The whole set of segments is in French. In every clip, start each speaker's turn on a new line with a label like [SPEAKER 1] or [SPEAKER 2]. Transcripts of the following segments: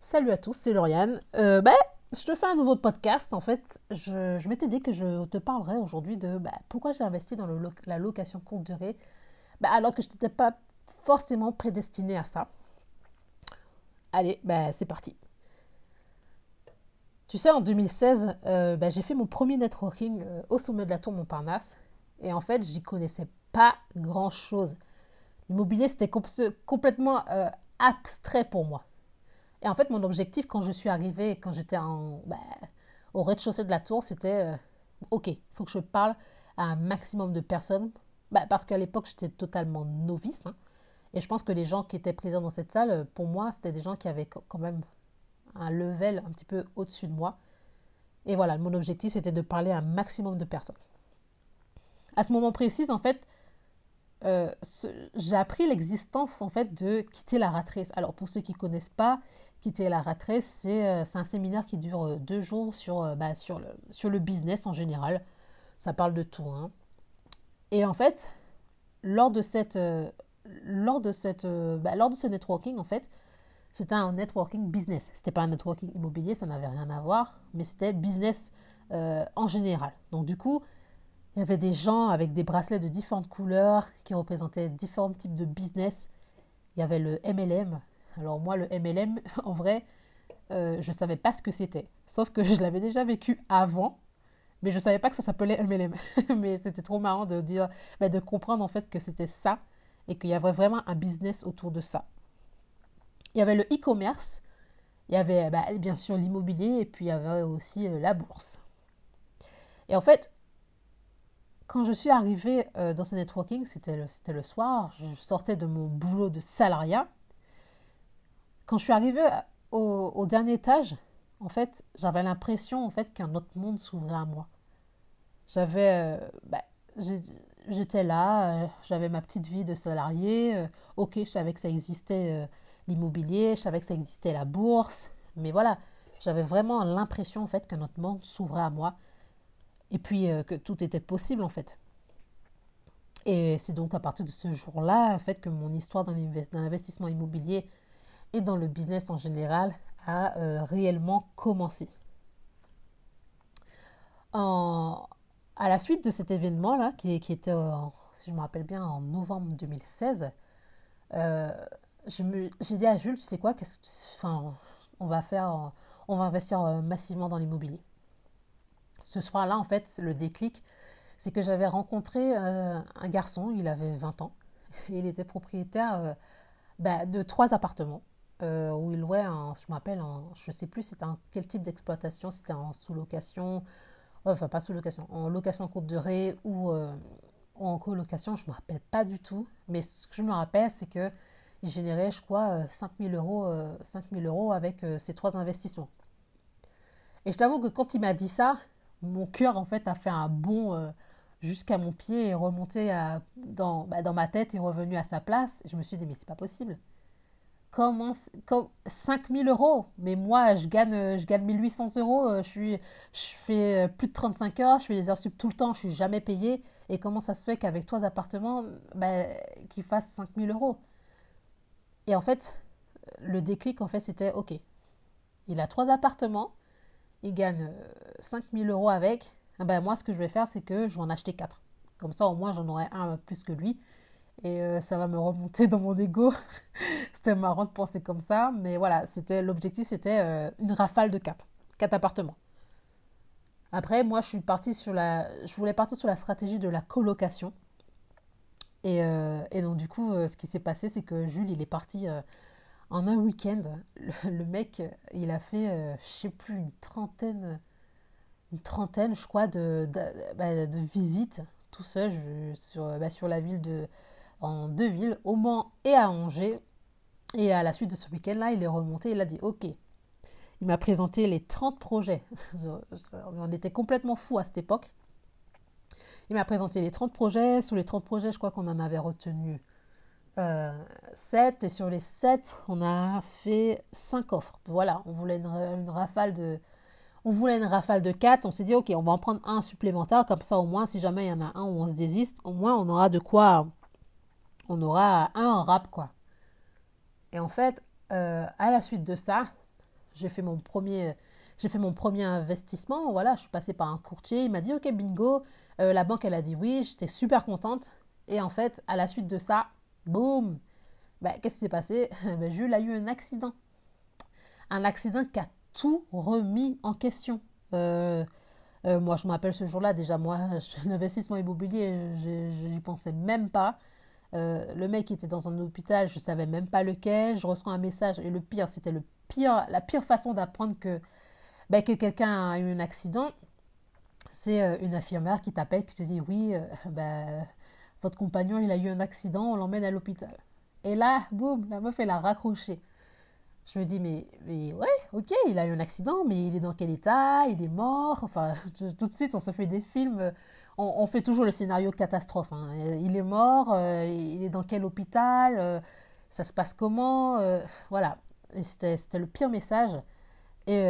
[SPEAKER 1] Salut à tous, c'est Lauriane. Euh, bah, je te fais un nouveau podcast. En fait, je, m'étais dit que je te parlerais aujourd'hui de bah, pourquoi j'ai investi dans la location courte durée bah, alors que je n'étais pas forcément prédestinée à ça. Allez, bah, c'est parti. Tu sais, en 2016, euh, j'ai fait mon premier networking euh, au sommet de la tour Montparnasse. Et en fait, j'y connaissais pas grand-chose. L'immobilier, c'était complètement euh, abstrait pour moi. Et en fait, mon objectif quand je suis arrivée, quand j'étais bah, au rez-de-chaussée de la tour, c'était euh, OK, il faut que je parle à un maximum de personnes. Bah, parce qu'à l'époque, j'étais totalement novice. Hein. et je pense que les gens qui étaient présents dans cette salle, pour moi, c'était des gens qui avaient quand même un level un petit peu au-dessus de moi. Et voilà, mon objectif, c'était de parler à un maximum de personnes. À ce moment précis, en fait, euh, j'ai appris l'existence en fait de quitter la ratrice. Alors pour ceux qui connaissent pas, quitter la ratrice, euh, c'est un séminaire qui dure euh, deux jours sur, bah, sur, le, sur le business en général. Ça parle de tout. Hein. Et en fait, lors de cette, lors de cette, bah, lors de ce networking en fait, c'était un networking business. C'était pas un networking immobilier, ça n'avait rien à voir, mais c'était business en général. Donc du coup, il y avait des gens avec des bracelets de différentes couleurs qui représentaient différents types de business. Il y avait le MLM. Alors moi, le MLM, en vrai, euh, je ne savais pas ce que c'était. Sauf que je l'avais déjà vécu avant, mais je ne savais pas que ça s'appelait MLM. mais c'était trop marrant de dire, bah, de comprendre en fait que c'était ça et qu'il y avait vraiment un business autour de ça. Il y avait le e-commerce, il y avait bah, bien sûr l'immobilier et puis il y avait aussi euh, la bourse. Et en fait, quand je suis arrivée euh, dans ce networking, c'était le, le soir, je sortais de mon boulot de salariat. Quand je suis arrivée au, dernier étage, en fait, j'avais l'impression en fait qu'un autre monde s'ouvrait à moi. J'avais, euh, bah, j'étais là, euh, j'avais ma petite vie de salarié. ok, je savais que ça existait l'immobilier, je savais que ça existait la bourse, mais voilà, j'avais vraiment l'impression en fait qu'un autre monde s'ouvrait à moi et puis euh, que tout était possible en fait. Et c'est donc à partir de ce jour-là en fait, que mon histoire dans l'investissement immobilier et dans le business en général a euh, réellement commencé. En, à la suite de cet événement-là, qui, était, si je me rappelle bien, en novembre 2016, euh, j'ai dit à Jules, tu sais quoi, qu'est-ce enfin, on va faire, on va investir massivement dans l'immobilier ce soir-là, en fait, le déclic, c'est que j'avais rencontré euh, un garçon, il avait 20 ans, il était propriétaire euh, bah, de trois appartements. Euh, où il louait, je m'appelle, je ne sais plus c'était quel type d'exploitation, c'était en sous-location, enfin pas sous-location, en location courte durée ou, en colocation, je ne me rappelle pas du tout. Mais ce que je me rappelle, c'est qu'il générait, je crois, 5000 euros, 5000 euros avec ces trois investissements. Et je t'avoue que quand il m'a dit ça, mon cœur en fait a fait un bond euh, jusqu'à mon pied et remonté bah, dans ma tête et revenu à sa place. Je me suis dit mais c'est pas possible. Comment, comme 5000 euros Mais moi, je gagne, je gagne 1800 euros. Euh, je, suis, je fais euh, plus de 35 heures. Je fais des heures sub tout le temps. Je suis jamais payé. Et comment ça se fait qu'avec trois appartements, bah, qu'ils fassent 5000 euros? Et en fait, le déclic, en fait, c'était OK. Il a trois appartements il gagne 5000 euh, euros avec, ben moi, ce que je vais faire, c'est que je vais en acheter 4. Comme ça, au moins, j'en aurai un plus que lui. Et euh, ça va me remonter dans mon ego. c'était marrant de penser comme ça. Mais voilà, c'était l'objectif, c'était euh, une rafale de 4. 4 appartements. Après, moi, je suis partie sur la... Je voulais partir sur la stratégie de la colocation. Et, et donc, du coup, ce qui s'est passé, c'est que Jules, il est parti en un week-end, le, mec, il a fait, je euh, sais plus, une trentaine, une trentaine, je crois, de, de, bah, visites tout seul sur, bah, sur la ville de, en deux villes, au Mans et à Angers. Et à la suite de ce week-end-là, il est remonté, il a dit OK. Il m'a présenté les 30 projets. On était complètement fous à cette époque. Il m'a présenté les 30 projets. Sur les 30 projets, je crois qu'on en avait retenu 7 et sur les 7, on a fait 5 offres. Voilà, on voulait une, rafale de on voulait une rafale de 4, on s'est dit OK, on va en prendre un supplémentaire comme ça au moins si jamais il y en a un où on se désiste, au moins on aura de quoi on aura un rap quoi. Et en fait, euh, à la suite de ça, j'ai fait mon premier, j'ai fait mon premier investissement. Voilà, je suis passée par un courtier. Il m'a dit, ok, bingo. Euh, la banque, elle a dit oui. J'étais super contente. Et en fait, à la suite de ça, boum. Ben, qu'est-ce qui s'est passé? Ben, Jules a eu un accident. Un accident qui a tout remis en question. Euh, moi, je me rappelle ce jour-là, déjà, moi, l'investissement immobilier, je n'y pensais même pas. Euh, le mec était dans un hôpital, je savais même pas lequel. Je reçois un message et le pire, c'était le pire, la pire façon d'apprendre que, ben, que quelqu'un a eu un accident. C'est euh, une infirmière qui t'appelle, qui te dit oui, ben, votre compagnon il a eu un accident, on l'emmène à l'hôpital. Et là, boum, la meuf elle a raccroché. Je me dis, mais, mais ouais, ok, il a eu un accident, mais il est dans quel état? Il est mort? Enfin, tout de suite, on se fait des films. On, fait toujours le scénario catastrophe. Hein. Il est mort, euh, il est dans quel hôpital euh, Ça se passe comment euh, Voilà. C'était le pire message. Et,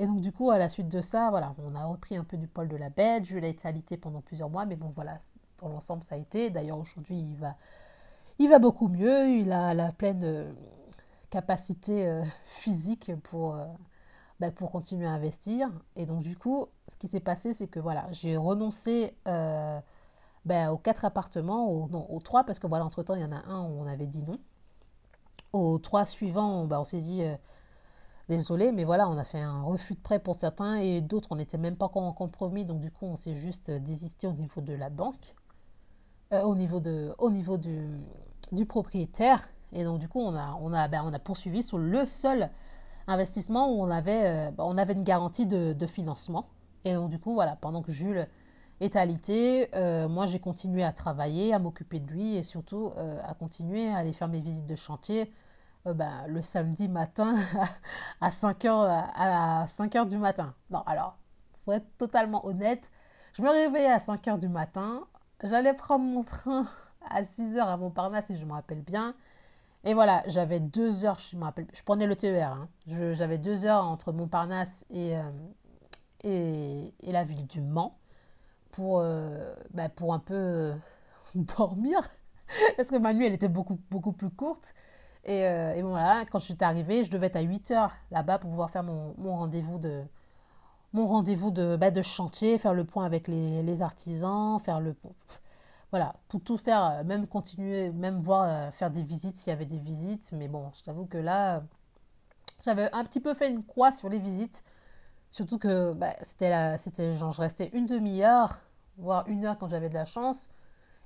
[SPEAKER 1] donc, du coup, à la suite de ça, voilà, on a repris un peu du poil de la bête. Jules a été alité pendant plusieurs mois, mais bon, voilà, dans l'ensemble, ça a été. D'ailleurs, aujourd'hui, il va, il va beaucoup mieux. Il a la pleine capacité euh, physique pour, euh, bah, pour continuer à investir. Et donc du coup, ce qui s'est passé, c'est que voilà, j'ai renoncé euh, bah, aux quatre appartements, aux, non, aux trois, parce que voilà, entre-temps, il y en a un où on avait dit non. Aux trois suivants, bah, on s'est dit, désolé, mais voilà, on a fait un refus de prêt pour certains et d'autres, on n'était même pas encore en compromis, donc du coup, on s'est juste désisté au niveau de la banque, au niveau, de, au niveau du, du propriétaire. Et donc, du coup, on a, on a, ben, on a poursuivi sur le seul investissement où on avait, euh, ben, on avait une garantie de, financement. Et donc, du coup, voilà, pendant que Jules est alité, euh, moi, j'ai continué à travailler, à m'occuper de lui et surtout euh, à continuer à aller faire mes visites de chantier ben, le samedi matin à 5h, à 5 heures du matin. Non, alors, pour être totalement honnête, je me réveillais à 5 heures du matin, j'allais prendre mon train à 6 heures à Montparnasse, si je me rappelle bien. Et voilà, j'avais deux heures, je me rappelle, je prenais le TER, hein. j'avais deux heures entre Montparnasse et, euh, et, et, la ville du Mans pour, euh, bah, pour un peu euh, dormir, parce que ma nuit, elle était beaucoup, beaucoup plus courte. Et, voilà, quand je suis arrivée, je devais être à 8 heures là-bas pour pouvoir faire mon, mon rendez-vous de, mon rendez-vous de, bah, de chantier, faire le point avec les, les artisans, faire le voilà, pour tout faire, euh, même continuer, même voir euh, faire des visites s'il y avait des visites. Mais bon, je t'avoue que là, j'avais un petit peu fait une croix sur les visites. Surtout que bah, c'était, c'était genre, je restais une demi-heure, voire une heure quand j'avais de la chance.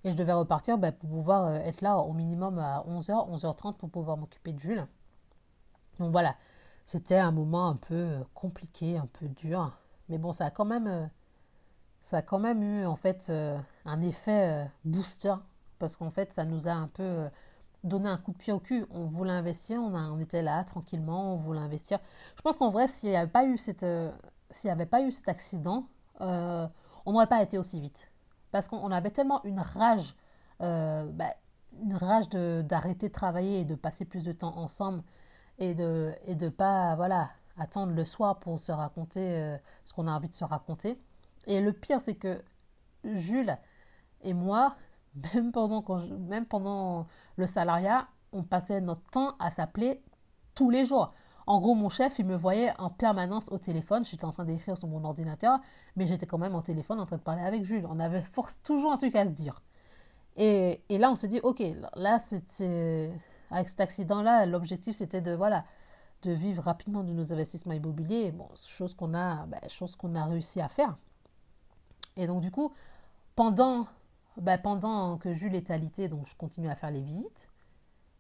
[SPEAKER 1] Et je devais repartir bah, pour pouvoir euh, être là au minimum à 11h, 11h30 pour pouvoir m'occuper de Jules. Donc voilà, c'était un moment un peu compliqué, un peu dur. Mais bon, ça a quand même ça a quand même eu en fait euh, un effet euh, booster parce qu'en fait ça nous a un peu euh, donné un coup de pied au cul. On voulait investir, on, était là tranquillement, on voulait investir. Je pense qu'en vrai s'il n'y avait pas eu cette s'il avait pas eu cet accident, on n'aurait pas été aussi vite parce qu'on avait tellement une rage, bah, une rage d'arrêter de, travailler et de passer plus de temps ensemble et de et de pas voilà attendre le soir pour se raconter ce qu'on a envie de se raconter. Et le pire, c'est que Jules et moi, même pendant, le salariat, on passait notre temps à s'appeler tous les jours. En gros, mon chef, il me voyait en permanence au téléphone. J'étais en train d'écrire sur mon ordinateur, mais j'étais quand même au téléphone en train de parler avec Jules. On avait force, toujours un truc à se dire. Et, là, on s'est dit, ok, là, avec cet accident-là, l'objectif, c'était de, vivre rapidement de nos investissements immobiliers. Bon, chose ben, chose qu'on a réussi à faire. Et donc, du coup, pendant, bah, pendant que Jules est alité, donc je continue à faire les visites.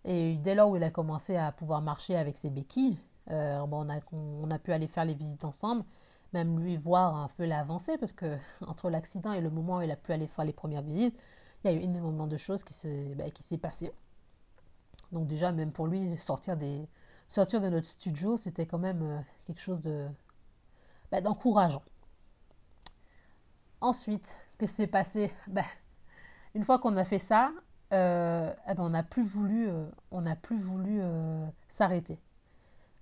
[SPEAKER 1] Et dès lors où il a commencé à pouvoir marcher avec ses béquilles, euh, on, a, on, a, pu aller faire les visites ensemble, même lui voir un peu l'avancée, parce que entre l'accident et le moment où il a pu aller faire les premières visites, il y a eu énormément de choses qui s'est bah, passé. Donc déjà, même pour lui, sortir, des, sortir de notre studio, c'était quand même euh, quelque chose de bah, d'encourageant. Ensuite, qu'est-ce qui s'est passé ben, Une fois qu'on a fait ça, euh, eh ben, on n'a plus voulu, euh, voulu euh, s'arrêter.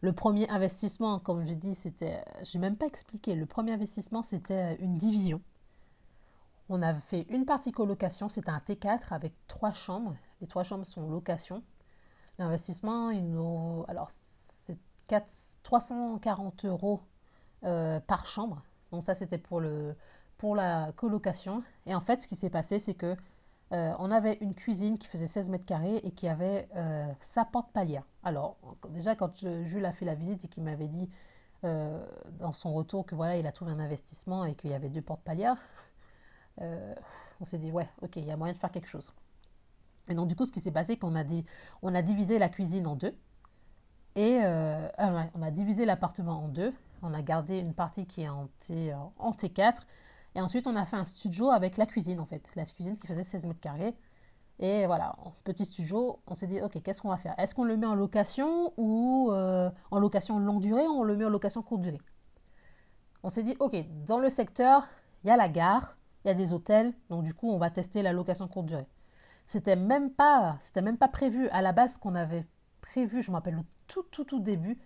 [SPEAKER 1] Le premier investissement, comme j'ai dit, c'était, j'ai même pas expliqué. Le premier investissement, c'était une division. On a fait une partie colocation, c'était un T4 avec trois chambres. Les trois chambres sont location. L'investissement, il nous, alors c'est 340 euros par chambre. Donc ça, c'était pour, le, pour la colocation. Et en fait, ce qui s'est passé, c'est que on avait une cuisine qui faisait 16 mètres carrés et qui avait sa porte palière. Alors, déjà, quand Jules a fait la visite et qu'il m'avait dit dans son retour que voilà, il a trouvé un investissement et qu'il y avait deux portes palières, on s'est dit, ouais, ok, il y a moyen de faire quelque chose. Et donc, du coup, ce qui s'est passé, qu'on a, dit, on a divisé la cuisine en deux. Et euh, ah on a divisé l'appartement en deux. On a gardé une partie qui est en, T, en T4. Et ensuite, on a fait un studio avec la cuisine, en fait. La cuisine qui faisait 16 mètres carrés. Et voilà, petit studio, on s'est dit, ok, qu'est-ce qu'on va faire? Est-ce qu'on le met en location ou euh, en location longue durée ou on le met en location courte durée? On s'est dit, ok, dans le secteur, il y a la gare, il y a des hôtels, donc du coup, on va tester la location courte durée. C'était même pas, c'était même pas prévu à la base qu'on avait prévu. Je me rappelle le tout tout tout début,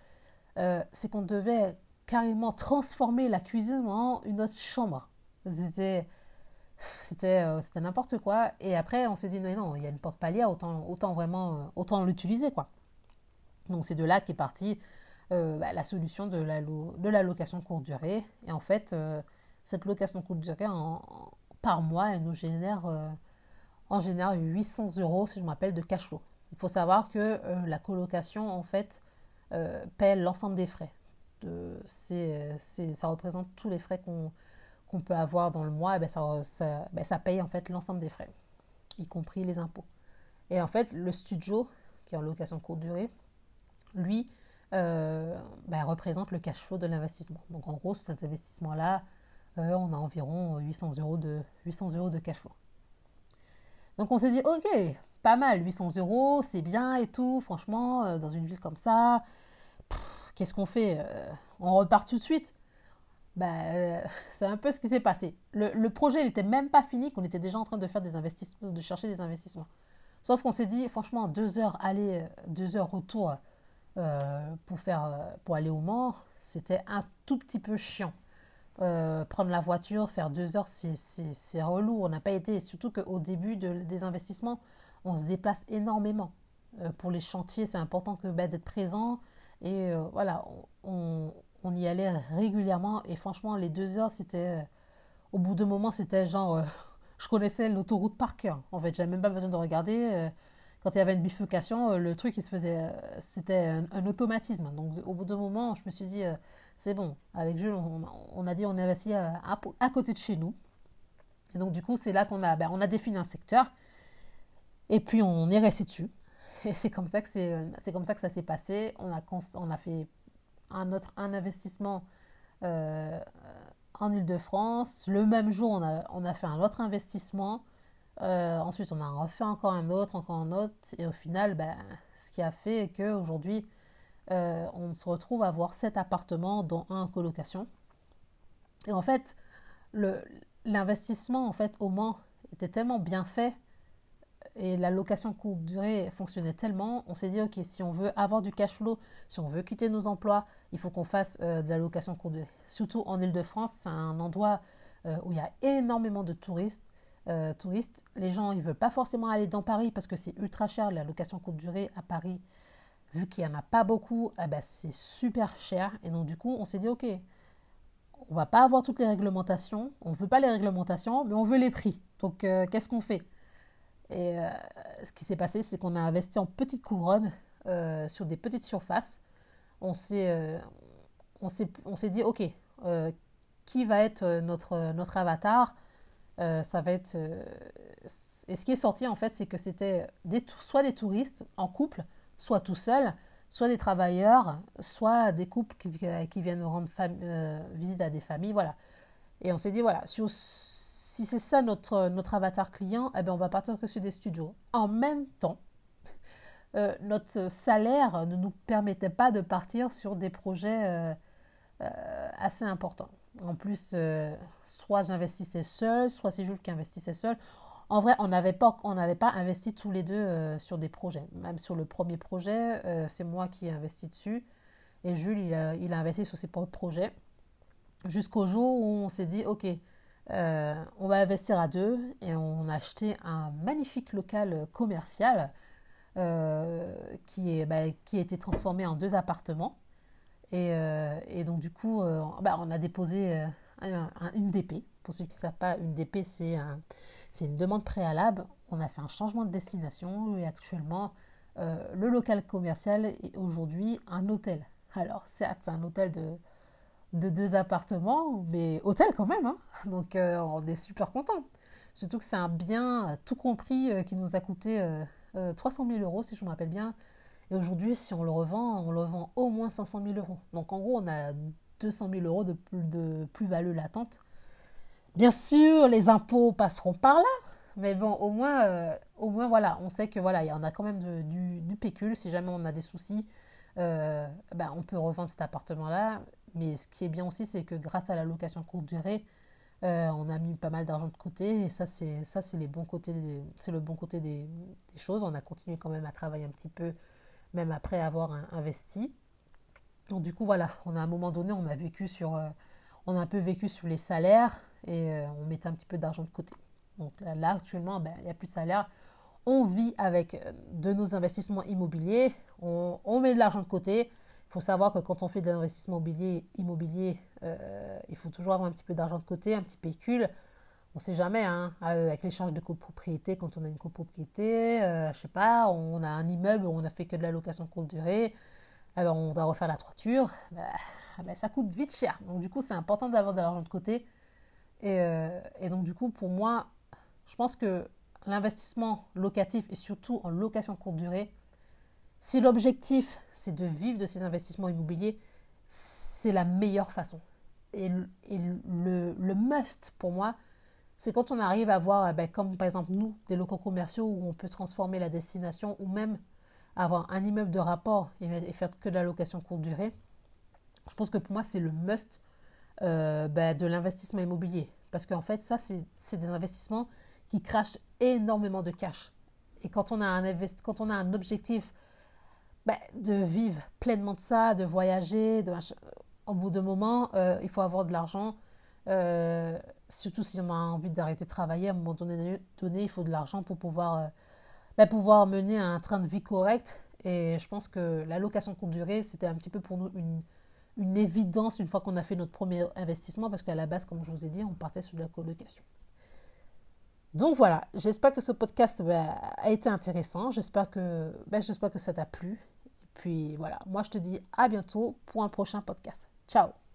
[SPEAKER 1] euh, c'est qu'on devait carrément transformer la cuisine en une autre chambre. C'était c'était euh, c'était n'importe quoi. Et après, on s'est dit non, non, il y a une porte palière, autant autant vraiment euh, autant l'utiliser quoi. Donc c'est de là qu'est partie bah, la solution de la, de la location courte durée. Et en fait, cette location courte durée en, par mois, elle nous génère en général 800 euros, si je m'appelle, de cash flow. Il faut savoir que euh, la colocation, en fait, euh, paie l'ensemble des frais. De, ça représente tous les frais qu'on peut avoir dans le mois, et ben ça, ben ça, paye en fait l'ensemble des frais, y compris les impôts. Et en fait, le studio, qui est en location courte durée, lui, euh, ben, représente le cash flow de l'investissement. Donc en gros, cet investissement-là, on a environ 800 euros de, 800 euros de cash flow. Donc on s'est dit, ok, pas mal, 800 euros, c'est bien et tout, franchement, euh, dans une ville comme ça, qu'est-ce qu'on fait? Euh, On repart tout de suite ben, c'est un peu ce qui s'est passé. Le, projet n'était même pas fini, qu'on était déjà en train de faire des investissements, de chercher des investissements. Sauf qu'on s'est dit, franchement, deux heures aller, deux heures retour pour, faire, pour aller au Mans, c'était un tout petit peu chiant. Euh, prendre la voiture, faire deux heures, c'est relou. On n'a pas été, surtout qu'au début des investissements, on se déplace énormément. Euh, pour les chantiers, c'est important bah, d'être présent. Et euh, voilà, on, y allait régulièrement. Et franchement, les deux heures, c'était. au bout d'un moment, c'était genre. je connaissais l'autoroute par cœur. En fait, j'avais même pas besoin de regarder. quand il y avait une bifurcation, le truc, il se faisait. C'était un, automatisme. Donc, au bout d'un moment, je me suis dit c'est bon. Avec Jules, on, a dit on investit à, à, côté de chez nous. Et donc, du coup, c'est là qu'on a, ben, on a défini un secteur. Et puis, on est resté dessus. Et c'est comme ça que, c'est, comme ça, que ça s'est passé. On a, on a fait un, autre, un investissement euh, en Ile-de-France. Le même jour, on a, on a fait un autre investissement. Euh, ensuite, on a refait encore un autre, encore un autre. Et au final, ben, ce qui a fait qu'aujourd'hui, euh, on se retrouve à avoir sept appartements, dont un en colocation. Et en fait, l'investissement en fait au Mans était tellement bien fait et la location courte durée fonctionnait tellement, on s'est dit ok si on veut avoir du cash flow, si on veut quitter nos emplois, il faut qu'on fasse euh, de la location courte durée. Surtout en Ile-de-France, c'est un endroit euh, où il y a énormément de touristes. touristes. Les gens ils veulent pas forcément aller dans Paris parce que c'est ultra cher la location courte durée à Paris vu qu'il n'y en a pas beaucoup, eh ben, c'est super cher. Et donc, du coup, on s'est dit, OK, on va pas avoir toutes les réglementations. On ne veut pas les réglementations, mais on veut les prix. Donc, euh, qu'est-ce qu'on fait? Et euh, ce qui s'est passé, c'est qu'on a investi en petites couronnes euh, sur des petites surfaces. On s'est, s'est, on s'est dit, OK, qui va être notre, notre avatar? Ça va être. et ce qui est sorti, en fait, c'est que c'était soit des touristes en couple, soit tout seul, soit des travailleurs, soit des couples qui, viennent rendre euh, visite à des familles, voilà. Et on s'est dit, voilà, si, si c'est ça notre, notre avatar client, eh bien on va partir que sur des studios. En même temps, euh, notre salaire ne nous permettait pas de partir sur des projets euh, assez importants. En plus, soit j'investissais seul, soit c'est Jules qui investissait seul. En vrai, on n'avait pas, pas investi tous les deux euh, sur des projets. Même sur le premier projet, euh, c'est moi qui ai investi dessus. Et Jules, il il a investi sur ses propres projets. Jusqu'au jour où on s'est dit, OK, euh, on va investir à deux. Et on a acheté un magnifique local commercial qui, est, bah, qui a été transformé en deux appartements. Et, et donc, du coup, bah, on a déposé une DP. Pour ceux qui ne savent pas, une DP, c'est un, une demande préalable. On a fait un changement de destination et actuellement, le local commercial est aujourd'hui un hôtel. Alors, certes, c'est un hôtel de, de deux appartements, mais hôtel quand même. Hein. Donc, on est super content. Surtout que c'est un bien tout compris qui nous a coûté 300 000 euros, si je me rappelle bien. Et aujourd'hui, si on le revend, on le vend au moins 500 000 euros. Donc en gros, on a 200 000 euros de, de plus-value latente. Bien sûr, les impôts passeront par là, mais bon, au moins, euh, au moins voilà, on sait que voilà, il y en a quand même du, pécule. Si jamais on a des soucis, euh, ben, on peut revendre cet appartement-là. Mais ce qui est bien aussi, c'est que grâce à la location courte durée, euh, on a mis pas mal d'argent de côté et ça c'est ça c'est les bons côtés c'est le bon côté des, choses. On a continué quand même à travailler un petit peu même après avoir investi. Donc du coup voilà, on a à un moment donné, on a vécu sur, euh, on a un peu vécu sur les salaires et euh, on mettait un petit peu d'argent de côté. Donc là, actuellement, ben, il n'y a plus de salaire. On vit avec de nos investissements immobiliers, on, met de l'argent de côté. Il faut savoir que quand on fait de l'investissement immobilier, immobilier il faut toujours avoir un petit peu d'argent de côté, un petit pécule. On ne sait jamais, hein, avec les charges de copropriété, quand on a une copropriété, euh, je sais pas, on a un immeuble où on a fait que de la location courte durée, alors on doit refaire la toiture, bah, bah, ça coûte vite cher. Donc du coup, c'est important d'avoir de l'argent de côté. Euh, et, donc du coup, pour moi, je pense que l'investissement locatif et surtout en location courte durée, si l'objectif c'est de vivre de ces investissements immobiliers, c'est la meilleure façon. Et, le, must pour moi, c'est quand on arrive à voir, ben, comme par exemple nous, des locaux commerciaux où on peut transformer la destination ou même avoir un immeuble de rapport et, faire que de la location courte durée. Je pense que pour moi, c'est le must euh, ben, de l'investissement immobilier. Parce qu'en fait, ça, c'est des investissements qui crachent énormément de cash. Et quand on a un, quand on a un objectif ben, de vivre pleinement de ça, de voyager, de, au bout d'un moment, euh, il faut avoir de l'argent. Euh, surtout si on a envie d'arrêter de travailler, à un moment donné, il faut de l'argent pour pouvoir, euh, ben, mener un train de vie correct. Et je pense que la location courte durée, c'était un petit peu pour nous une, une évidence une fois qu'on a fait notre premier investissement, parce qu'à la base, comme je vous ai dit, on partait sur la colocation. Donc voilà, j'espère que ce podcast ben, a été intéressant, j'espère que, j'espère que ça t'a plu. Puis voilà, moi je te dis à bientôt pour un prochain podcast. Ciao